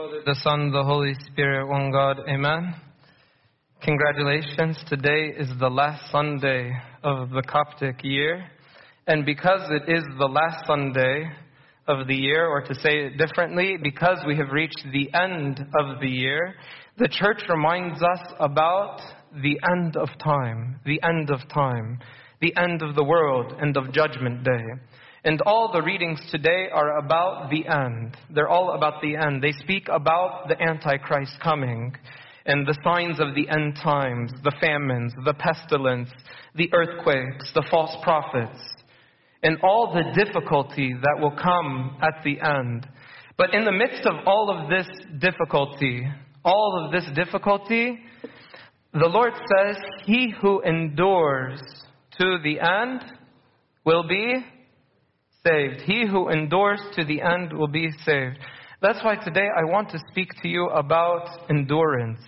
Father, the Son, the Holy Spirit, one God. Amen. Congratulations. Today is the last Sunday of the Coptic year. And because it is the last Sunday of the year, or to say it differently, because we have reached the end of the year, the church reminds us about the end of time, the end of time, the end of the world, and of Judgment Day. And all the readings today are about the end. They're all about the end. They speak about the Antichrist coming and the signs of the end times, the famines, the pestilence, the earthquakes, the false prophets, and all the difficulty that will come at the end. But in the midst of all of this difficulty, all of this difficulty, the Lord says, He who endures to the end will be saved. He who endures to the end will be saved. That's why today I want to speak to you about endurance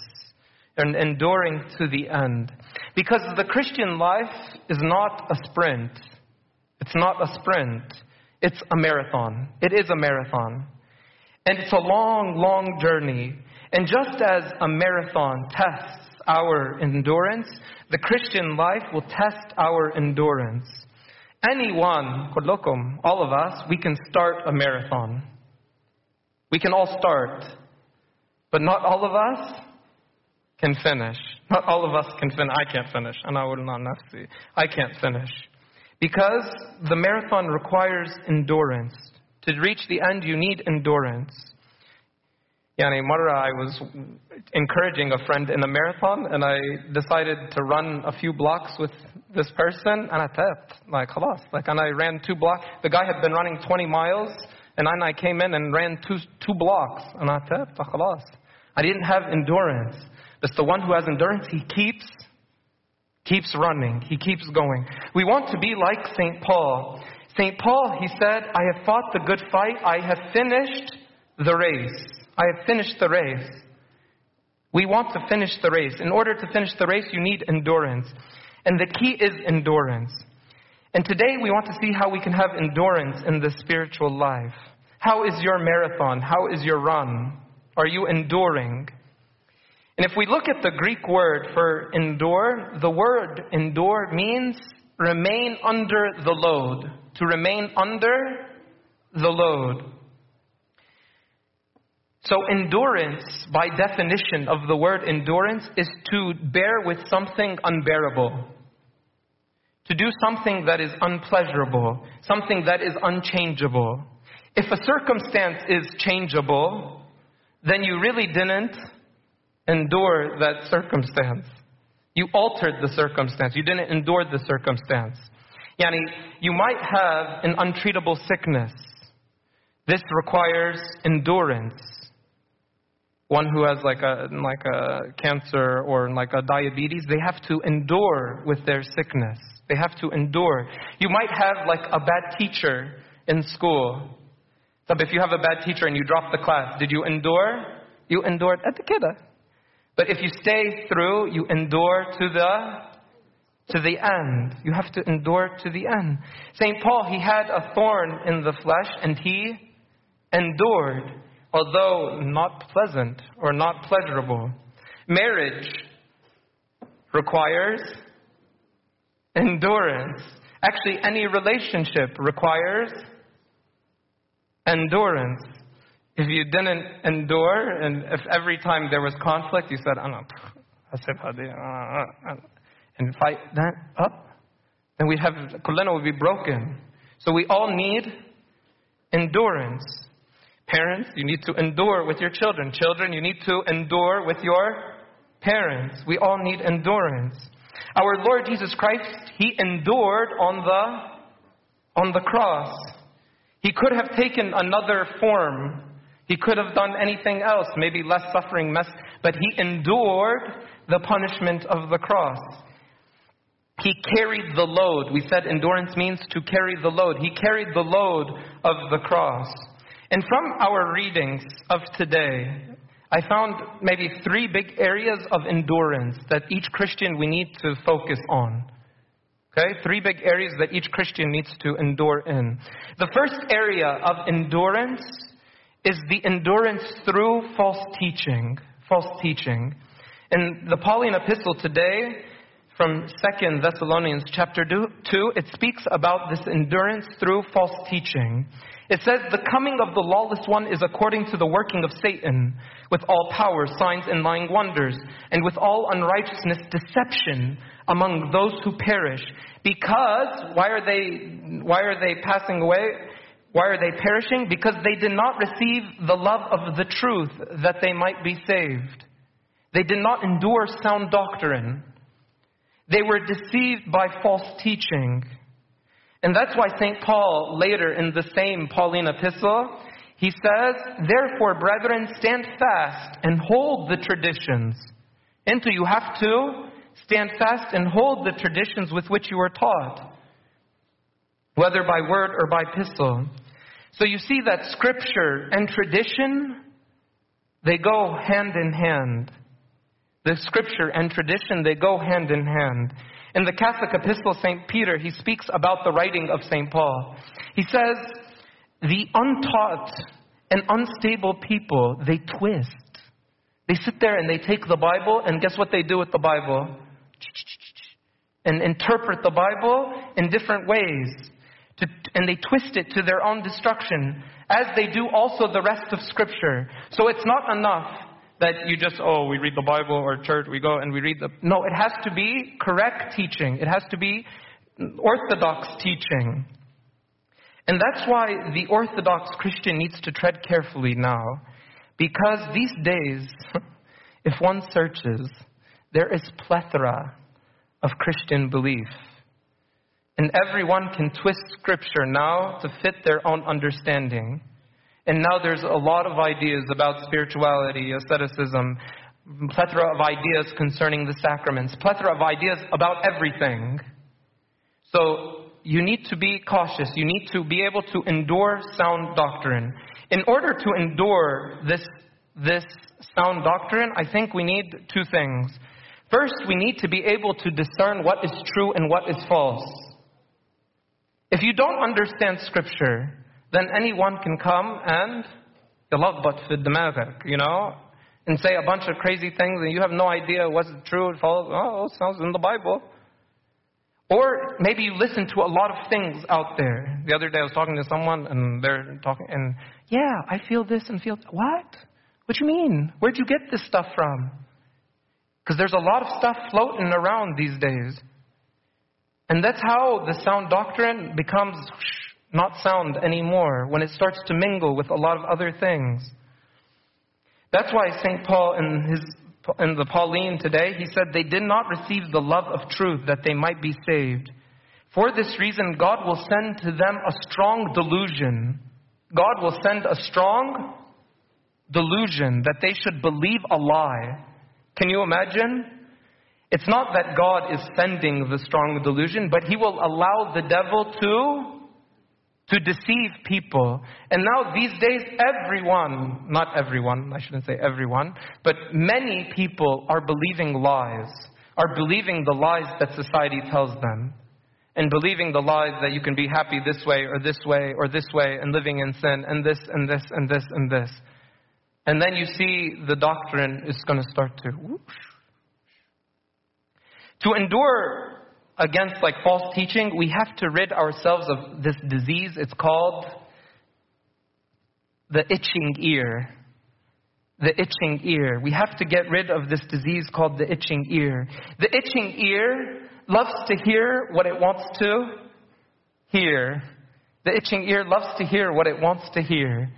and enduring to the end. Because the Christian life is not a sprint. It's not a sprint. It's a marathon. It is a marathon. And it's a long, long journey. And just as a marathon tests our endurance, the Christian life will test our endurance anyone, kodlokum, all of us, we can start a marathon. We can all start. But not all of us can finish. Not all of us can finish. I can't finish. And I not. I can't finish. Because the marathon requires endurance. To reach the end, you need endurance. Yani Marra, I was encouraging a friend in a marathon, and I decided to run a few blocks with this person, and I tapped, like, khalas. Like, and I ran two blocks. The guy had been running 20 miles, and then I came in and ran two, two blocks, and I tapped, khalas. I didn't have endurance. It's the one who has endurance, he keeps, keeps running. He keeps going. We want to be like St. Paul. St. Paul, he said, I have fought the good fight. I have finished the race. I have finished the race. We want to finish the race. In order to finish the race, you need endurance. And the key is endurance. And today we want to see how we can have endurance in the spiritual life. How is your marathon? How is your run? Are you enduring? And if we look at the Greek word for endure, the word endure means remain under the load. To remain under the load. So, endurance, by definition of the word endurance, is to bear with something unbearable. To do something that is unpleasurable, something that is unchangeable. If a circumstance is changeable, then you really didn't endure that circumstance. You altered the circumstance. You didn't endure the circumstance. Yani, you might have an untreatable sickness. This requires endurance one who has like a like a cancer or like a diabetes, they have to endure with their sickness. They have to endure. You might have like a bad teacher in school. So if you have a bad teacher and you drop the class, did you endure? You endured at the kidda. But if you stay through, you endure to the to the end. You have to endure to the end. St. Paul, he had a thorn in the flesh and he endured although not pleasant or not pleasurable. Marriage requires endurance. Actually, any relationship requires endurance. If you didn't endure, and if every time there was conflict, you said, and fight that up, then we'd have, Kulena would be broken. So we all need endurance. Parents, you need to endure with your children. Children, you need to endure with your parents. We all need endurance. Our Lord Jesus Christ, He endured on the, on the cross. He could have taken another form. He could have done anything else, maybe less suffering, less, but He endured the punishment of the cross. He carried the load. We said endurance means to carry the load. He carried the load of the cross. And from our readings of today, I found maybe three big areas of endurance that each Christian we need to focus on. Okay? Three big areas that each Christian needs to endure in. The first area of endurance is the endurance through false teaching. False teaching. In the Pauline epistle today, from 2 Thessalonians chapter 2, it speaks about this endurance through false teaching. It says, The coming of the lawless one is according to the working of Satan, with all power, signs, and lying wonders, and with all unrighteousness, deception among those who perish. Because, why are they, why are they passing away? Why are they perishing? Because they did not receive the love of the truth that they might be saved. They did not endure sound doctrine. They were deceived by false teaching. And that's why St. Paul, later in the same Pauline epistle, he says, Therefore, brethren, stand fast and hold the traditions. Into you have to stand fast and hold the traditions with which you are taught, whether by word or by epistle. So you see that scripture and tradition, they go hand in hand. The scripture and tradition, they go hand in hand. In the Catholic epistle, St. Peter, he speaks about the writing of St. Paul. He says, the untaught and unstable people, they twist. They sit there and they take the Bible, and guess what they do with the Bible? And interpret the Bible in different ways. To, and they twist it to their own destruction, as they do also the rest of Scripture. So it's not enough that you just, oh, we read the Bible or church, we go and we read the. No, it has to be correct teaching, it has to be orthodox teaching. And that's why the Orthodox Christian needs to tread carefully now. Because these days, if one searches, there is plethora of Christian belief. And everyone can twist scripture now to fit their own understanding. And now there's a lot of ideas about spirituality, asceticism, plethora of ideas concerning the sacraments, plethora of ideas about everything. So you need to be cautious. You need to be able to endure sound doctrine. In order to endure this, this sound doctrine, I think we need two things. First, we need to be able to discern what is true and what is false. If you don't understand Scripture, then anyone can come and يلخبط في دماغك, you know, and say a bunch of crazy things and you have no idea what's true or false. Oh, it sounds in the Bible. Or maybe you listen to a lot of things out there. The other day I was talking to someone and they're talking and yeah, I feel this and feel what? What you mean? Where'd you get this stuff from? Because there's a lot of stuff floating around these days. And that's how the sound doctrine becomes not sound anymore when it starts to mingle with a lot of other things. That's why St. Paul in his in the Pauline today, he said they did not receive the love of truth that they might be saved. For this reason, God will send to them a strong delusion. God will send a strong delusion that they should believe a lie. Can you imagine? It's not that God is sending the strong delusion, but He will allow the devil to to deceive people. And now these days, everyone, not everyone, I shouldn't say everyone, but many people are believing lies, are believing the lies that society tells them. And believing the lies that you can be happy this way or this way or this way and living in sin and this and this and this and this. And then you see the doctrine is going to start to whoosh. To endure against like false teaching, we have to rid ourselves of this disease. It's called the itching ear. The itching ear. We have to get rid of this disease called the itching ear. The itching ear loves to hear what it wants to hear. The itching ear loves to hear what it wants to hear.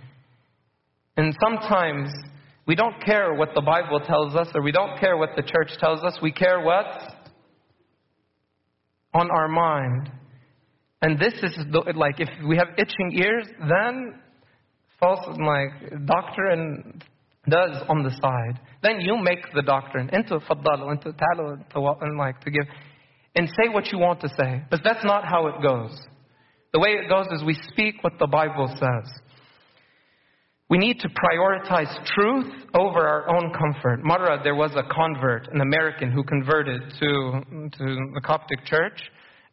And sometimes we don't care what the Bible tells us or we don't care what the church tells us. We care what? On our mind. And this is the, like, if we have itching ears, then false, like, doctrine does on the side. Then you make the doctrine into faddal, into talo, and like, to give, and say what you want to say. But that's not how it goes. The way it goes is we speak what the Bible says. We need to prioritize truth over our own comfort. Marra, there was a convert, an American, who converted to, to the Coptic church.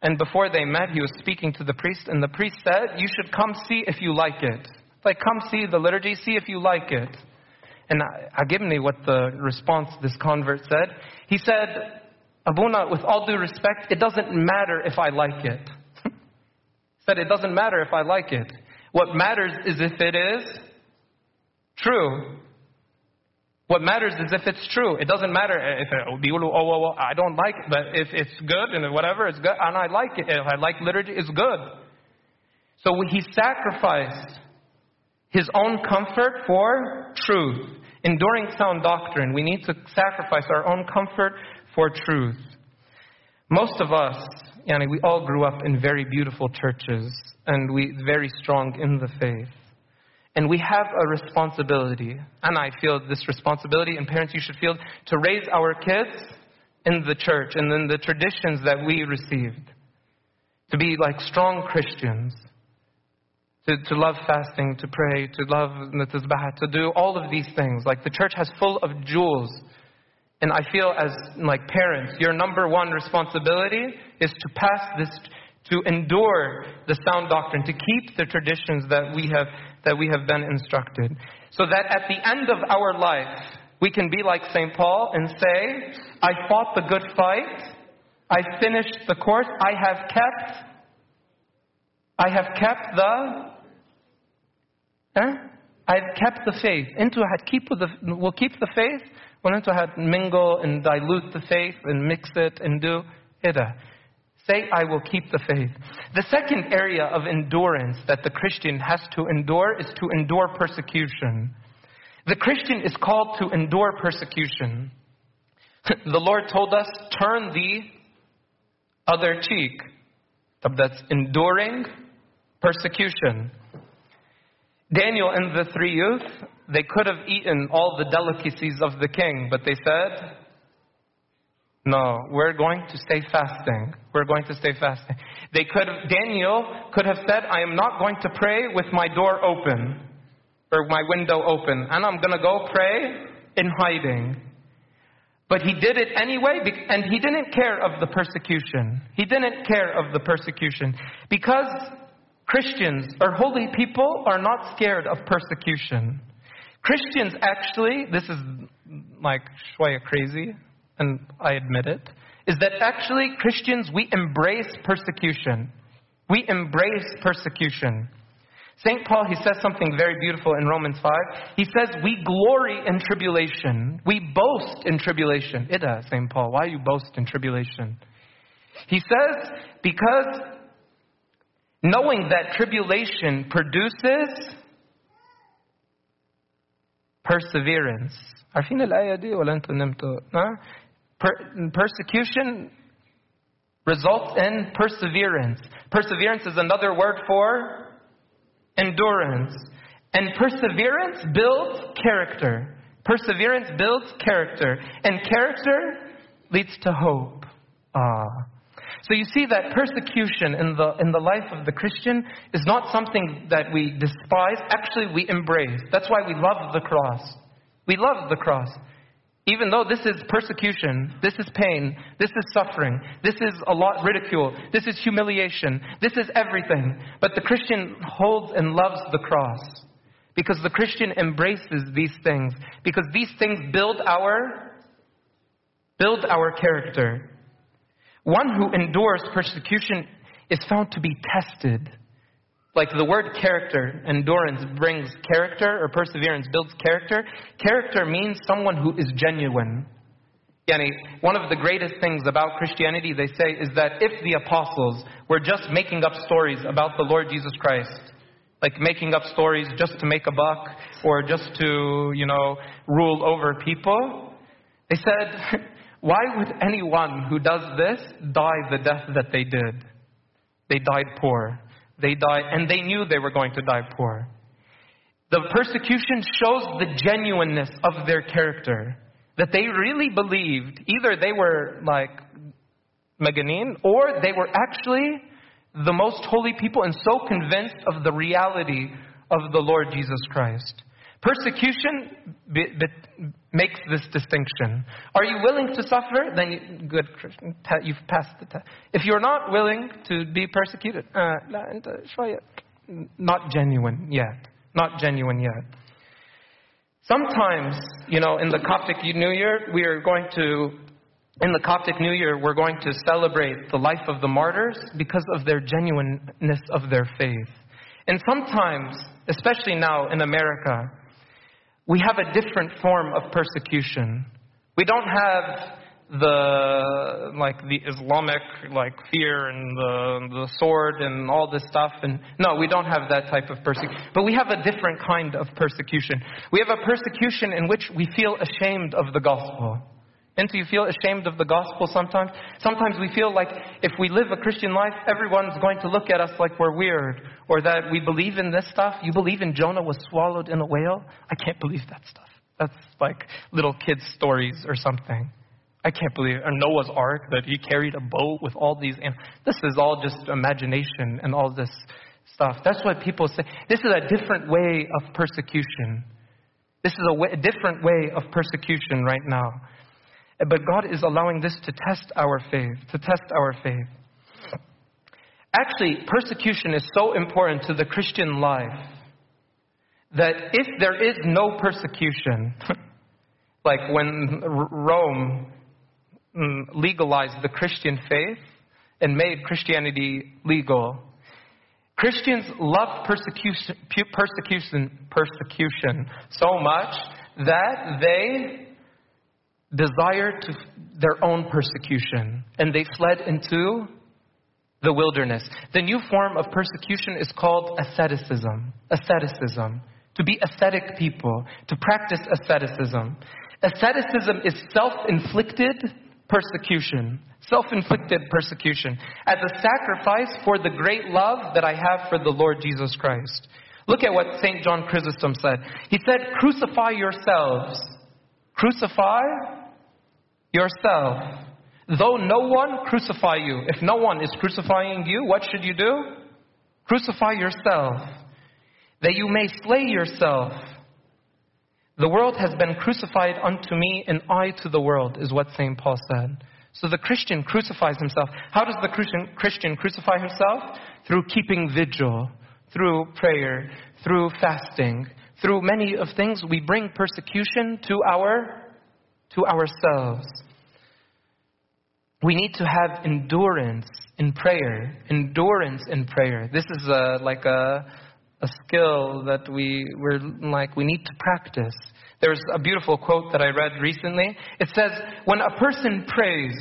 And before they met, he was speaking to the priest, and the priest said, You should come see if you like it. Like, come see the liturgy, see if you like it. And me what the response this convert said. He said, Abuna, with all due respect, it doesn't matter if I like it. said, it doesn't matter if I like it. What matters is if it is true, what matters is if it's true. It doesn't matter if people oh, well I don't like it, but if it's good and whatever, it's good, and I like it. If I like liturgy, it's good. So he sacrificed his own comfort for truth. Enduring sound doctrine, we need to sacrifice our own comfort for truth. Most of us, yani, we all grew up in very beautiful churches, and we very strong in the faith. And we have a responsibility, and I feel this responsibility, and parents, you should feel, to raise our kids in the church and in the traditions that we received. To be like strong Christians. To, to love fasting, to pray, to love tazbah, to do all of these things. Like the church has full of jewels. And I feel as like parents, your number one responsibility is to pass this, to endure the sound doctrine, to keep the traditions that we have that we have been instructed. So that at the end of our life, we can be like St. Paul and say, I fought the good fight, I finished the course, I have kept, I have kept the, eh? I've kept the faith. Into had keep the, will keep the faith. Well, into had mingle and dilute the faith and mix it and do it. Say, I will keep the faith. The second area of endurance that the Christian has to endure is to endure persecution. The Christian is called to endure persecution. the Lord told us, turn the other cheek. That's enduring persecution. Daniel and the three youth, they could have eaten all the delicacies of the king, but they said, no, we're going to stay fasting. We're going to stay fasting. They could have, Daniel could have said, I am not going to pray with my door open or my window open, and I'm going to go pray in hiding. But he did it anyway, and he didn't care of the persecution. He didn't care of the persecution. Because Christians or holy people are not scared of persecution. Christians actually, this is like shwaya crazy, and I admit it, is that actually Christians, we embrace persecution. We embrace persecution. St. Paul, he says something very beautiful in Romans 5. He says, We glory in tribulation. We boast in tribulation. Ida, St. Paul, why you boast in tribulation? He says, Because knowing that tribulation produces perseverance. عارفين الآية دي ولا أنتوا نمتوا؟ Per- persecution results in perseverance. Perseverance is another word for endurance. And perseverance builds character. Perseverance builds character. And character leads to hope. Ah. So you see that persecution in the, in the life of the Christian is not something that we despise. Actually, we embrace. That's why we love the cross. We love the cross. Even though this is persecution, this is pain, this is suffering, this is a lot ridicule, this is humiliation, this is everything. But the Christian holds and loves the cross because the Christian embraces these things because these things build our build our character. One who endures persecution is found to be tested. Like the word character, endurance brings character, or perseverance builds character. Character means someone who is genuine. Yani, one of the greatest things about Christianity, they say, is that if the apostles were just making up stories about the Lord Jesus Christ, like making up stories just to make a buck or just to, you know, rule over people, they said, why would anyone who does this die the death that they did? They died poor. They died, and they knew they were going to die poor. The persecution shows the genuineness of their character. That they really believed either they were like Maganin or they were actually the most holy people and so convinced of the reality of the Lord Jesus Christ. Persecution makes this distinction. Are you willing to suffer? Then, you, good Christian, you've passed the test. If you're not willing to be persecuted, uh, not genuine yet. not genuine yet. Sometimes, you know, in the Coptic New Year, we are going to, in the Coptic New Year, we're going to celebrate the life of the martyrs because of their genuineness of their faith. And sometimes, especially now in America, we have a different form of persecution. We don't have the like the Islamic like fear and the the sword and all this stuff and no we don't have that type of persecution but we have a different kind of persecution we have a persecution in which we feel ashamed of the gospel and do you feel ashamed of the gospel sometimes sometimes we feel like if we live a Christian life everyone's going to look at us like we're weird or that we believe in this stuff you believe in Jonah was swallowed in a whale I can't believe that stuff that's like little kids stories or something I can't believe it. Or Noah's Ark, that he carried a boat with all these. And this is all just imagination and all this stuff. That's what people say. This is a different way of persecution. This is a, way, a different way of persecution right now. But God is allowing this to test our faith, to test our faith. Actually, persecution is so important to the Christian life that if there is no persecution, like when Rome Mm, legalized the Christian faith and made Christianity legal. Christians love persecution, persecution, persecution so much that they desired to, their own persecution and they fled into the wilderness. The new form of persecution is called asceticism. Asceticism. To be ascetic people, to practice asceticism. Asceticism is self inflicted persecution, self inflicted persecution, as a sacrifice for the great love that I have for the Lord Jesus Christ. Look at what St. John Chrysostom said. He said, Crucify yourselves. Crucify yourself. Though no one crucify you. If no one is crucifying you, what should you do? Crucify yourself. That you may slay yourself the world has been crucified unto me, and I to the world, is what St. Paul said. So the Christian crucifies himself. How does the Christian, crucify himself? Through keeping vigil, through prayer, through fasting, through many of things. We bring persecution to our to ourselves. We need to have endurance in prayer. Endurance in prayer. This is a, like a a skill that we, we're like, we need to practice. There's a beautiful quote that I read recently. It says, When a person prays,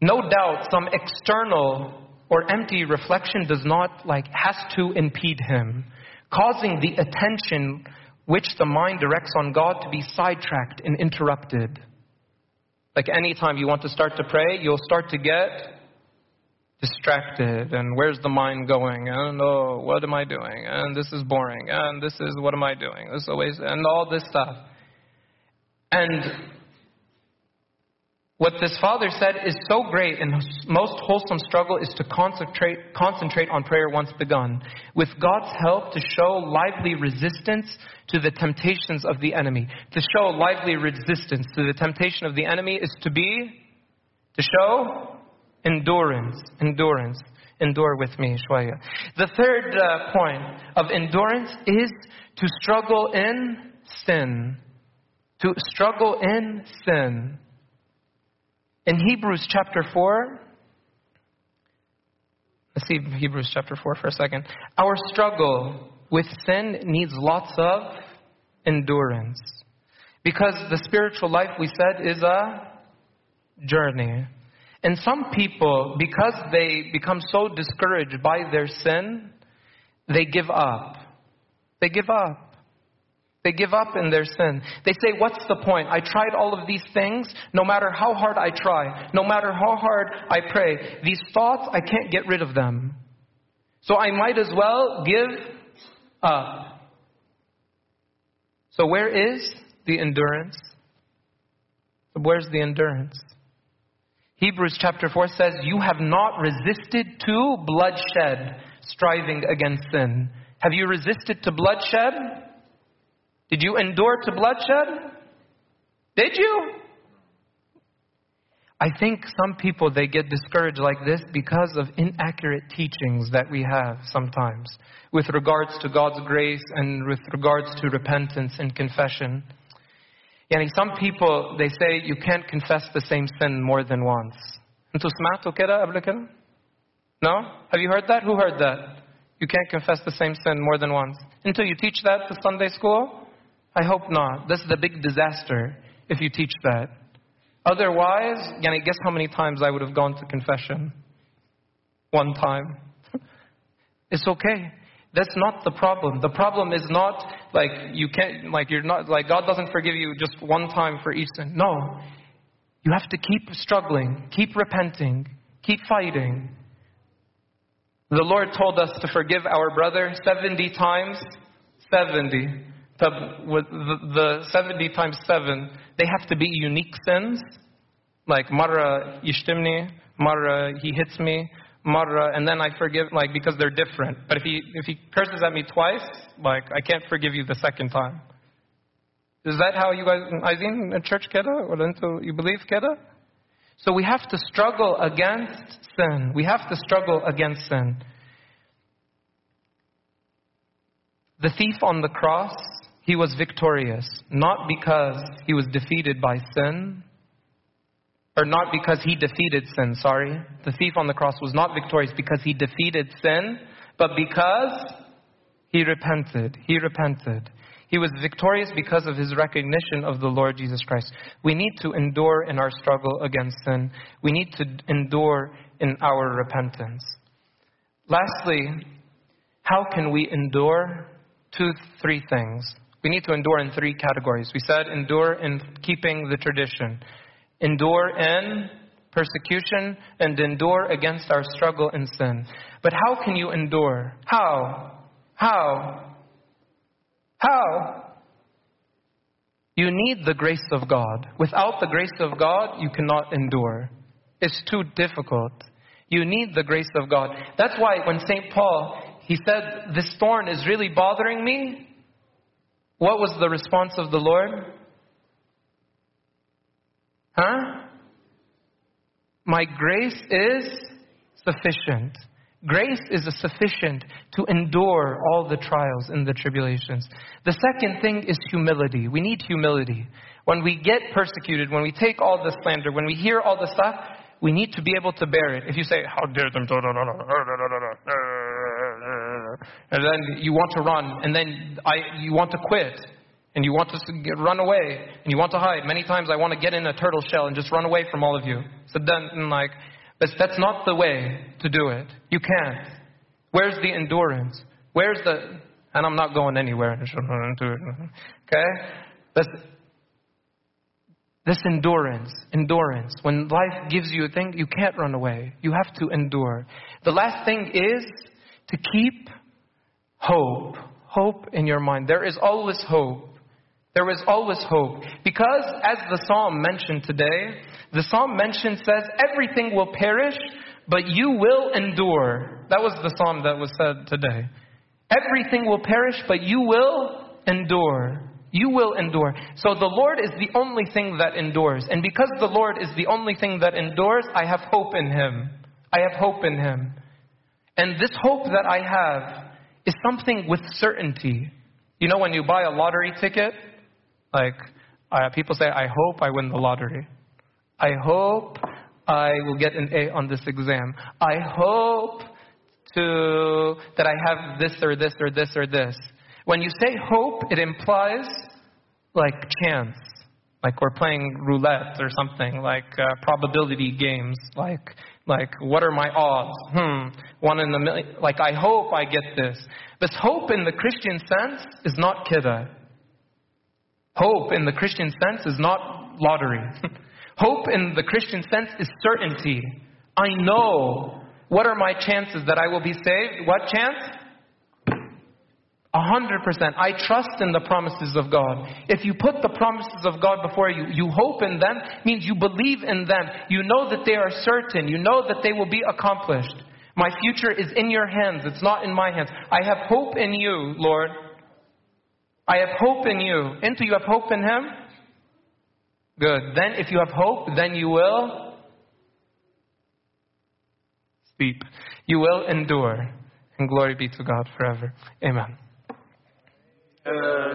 no doubt some external or empty reflection does not, like, has to impede him, causing the attention which the mind directs on God to be sidetracked and interrupted. Like anytime you want to start to pray, you'll start to get distracted. And where's the mind going? And oh what am i doing? And this is boring. And this is what am i doing? This always and all this stuff. And what this father said is so great and most wholesome struggle is to concentrate concentrate on prayer once begun with god's help to show lively resistance to the temptations of the enemy to show lively resistance to the temptation of the enemy is to be to show Endurance, endurance. Endure with me, Shwaya. The third uh, point of endurance is to struggle in sin. To struggle in sin. In Hebrews chapter 4, let's see Hebrews chapter 4 for a second. Our struggle with sin needs lots of endurance. Because the spiritual life, we said, is a journey. And some people, because they become so discouraged by their sin, they give up. They give up. They give up in their sin. They say, What's the point? I tried all of these things. No matter how hard I try, no matter how hard I pray, these thoughts, I can't get rid of them. So I might as well give up. So, where is the endurance? Where's the endurance? Hebrews chapter 4 says, You have not resisted to bloodshed, striving against sin. Have you resisted to bloodshed? Did you endure to bloodshed? Did you? I think some people they get discouraged like this because of inaccurate teachings that we have sometimes with regards to God's grace and with regards to repentance and confession. Yani some people they say you can't confess the same sin more than once. انتوا سمعتوا كده قبل كده? No? Have you heard that? Who heard that? You can't confess the same sin more than once. Until you teach that to Sunday school? I hope not. This is a big disaster if you teach that. Otherwise, yani guess how many times I would have gone to confession? One time. it's okay. That's not the problem. The problem is not like you can't, like you're not, like God doesn't forgive you just one time for each sin. No. You have to keep struggling, keep repenting, keep fighting. The Lord told us to forgive our brother 70 times 70. With the 70 times 7, they have to be unique sins. Like, Marra yishtimni, Marra he hits me, Marra, and then I forgive, like, because they're different. But if he, if he curses at me twice, like, I can't forgive you the second time. Is that how you guys, Aizin, in church keda? Or into, you believe keda? So we have to struggle against sin. We have to struggle against sin. The thief on the cross, he was victorious, not because he was defeated by sin, or not because he defeated sin, sorry. The thief on the cross was not victorious because he defeated sin, but because he repented. He repented. He was victorious because of his recognition of the Lord Jesus Christ. We need to endure in our struggle against sin. We need to endure in our repentance. Lastly, how can we endure? Two, three things. We need to endure in three categories. We said endure in keeping the tradition, endure in persecution, and endure against our struggle in sin. But how can you endure? How? How? How? You need the grace of God. Without the grace of God, you cannot endure. It's too difficult. You need the grace of God. That's why when St. Paul, he said, This thorn is really bothering me. What was the response of the Lord? Huh? My grace is sufficient. Grace is sufficient to endure all the trials and the tribulations. The second thing is humility. We need humility. When we get persecuted, when we take all the slander, when we hear all the stuff, we need to be able to bear it. If you say, How dare them, and then you want to run, and then I, you want to quit, and you want to run away, and you want to hide. Many times I want to get in a turtle shell and just run away from all of you. So then, like, but that's not the way to do it. You can't. Where's the endurance? Where's the. And I'm not going anywhere. Okay? But this endurance, endurance. When life gives you a thing, you can't run away. You have to endure. The last thing is to keep hope. Hope in your mind. There is always hope. There is always hope. Because, as the psalm mentioned today, the psalm mentioned says, everything will perish, but you will endure. That was the psalm that was said today. Everything will perish, but you will endure. You will endure. So the Lord is the only thing that endures. And because the Lord is the only thing that endures, I have hope in Him. I have hope in Him. And this hope that I have is something with certainty. You know, when you buy a lottery ticket, like uh, people say, I hope I win the lottery. I hope I will get an A on this exam. I hope to that I have this or this or this or this. When you say hope, it implies like chance, like we're playing roulette or something, like uh, probability games, like like what are my odds? Hmm, one in a million. Like I hope I get this. But hope in the Christian sense is not kida. Hope in the Christian sense is not lottery. Hope in the Christian sense is certainty. I know. What are my chances that I will be saved? What chance? A hundred percent. I trust in the promises of God. If you put the promises of God before you, you hope in them, means you believe in them. You know that they are certain. You know that they will be accomplished. My future is in your hands. It's not in my hands. I have hope in you, Lord. I have hope in you. Into you have hope in Him? Good. Then if you have hope, then you will steep. You will endure, and glory be to God forever. Amen uh,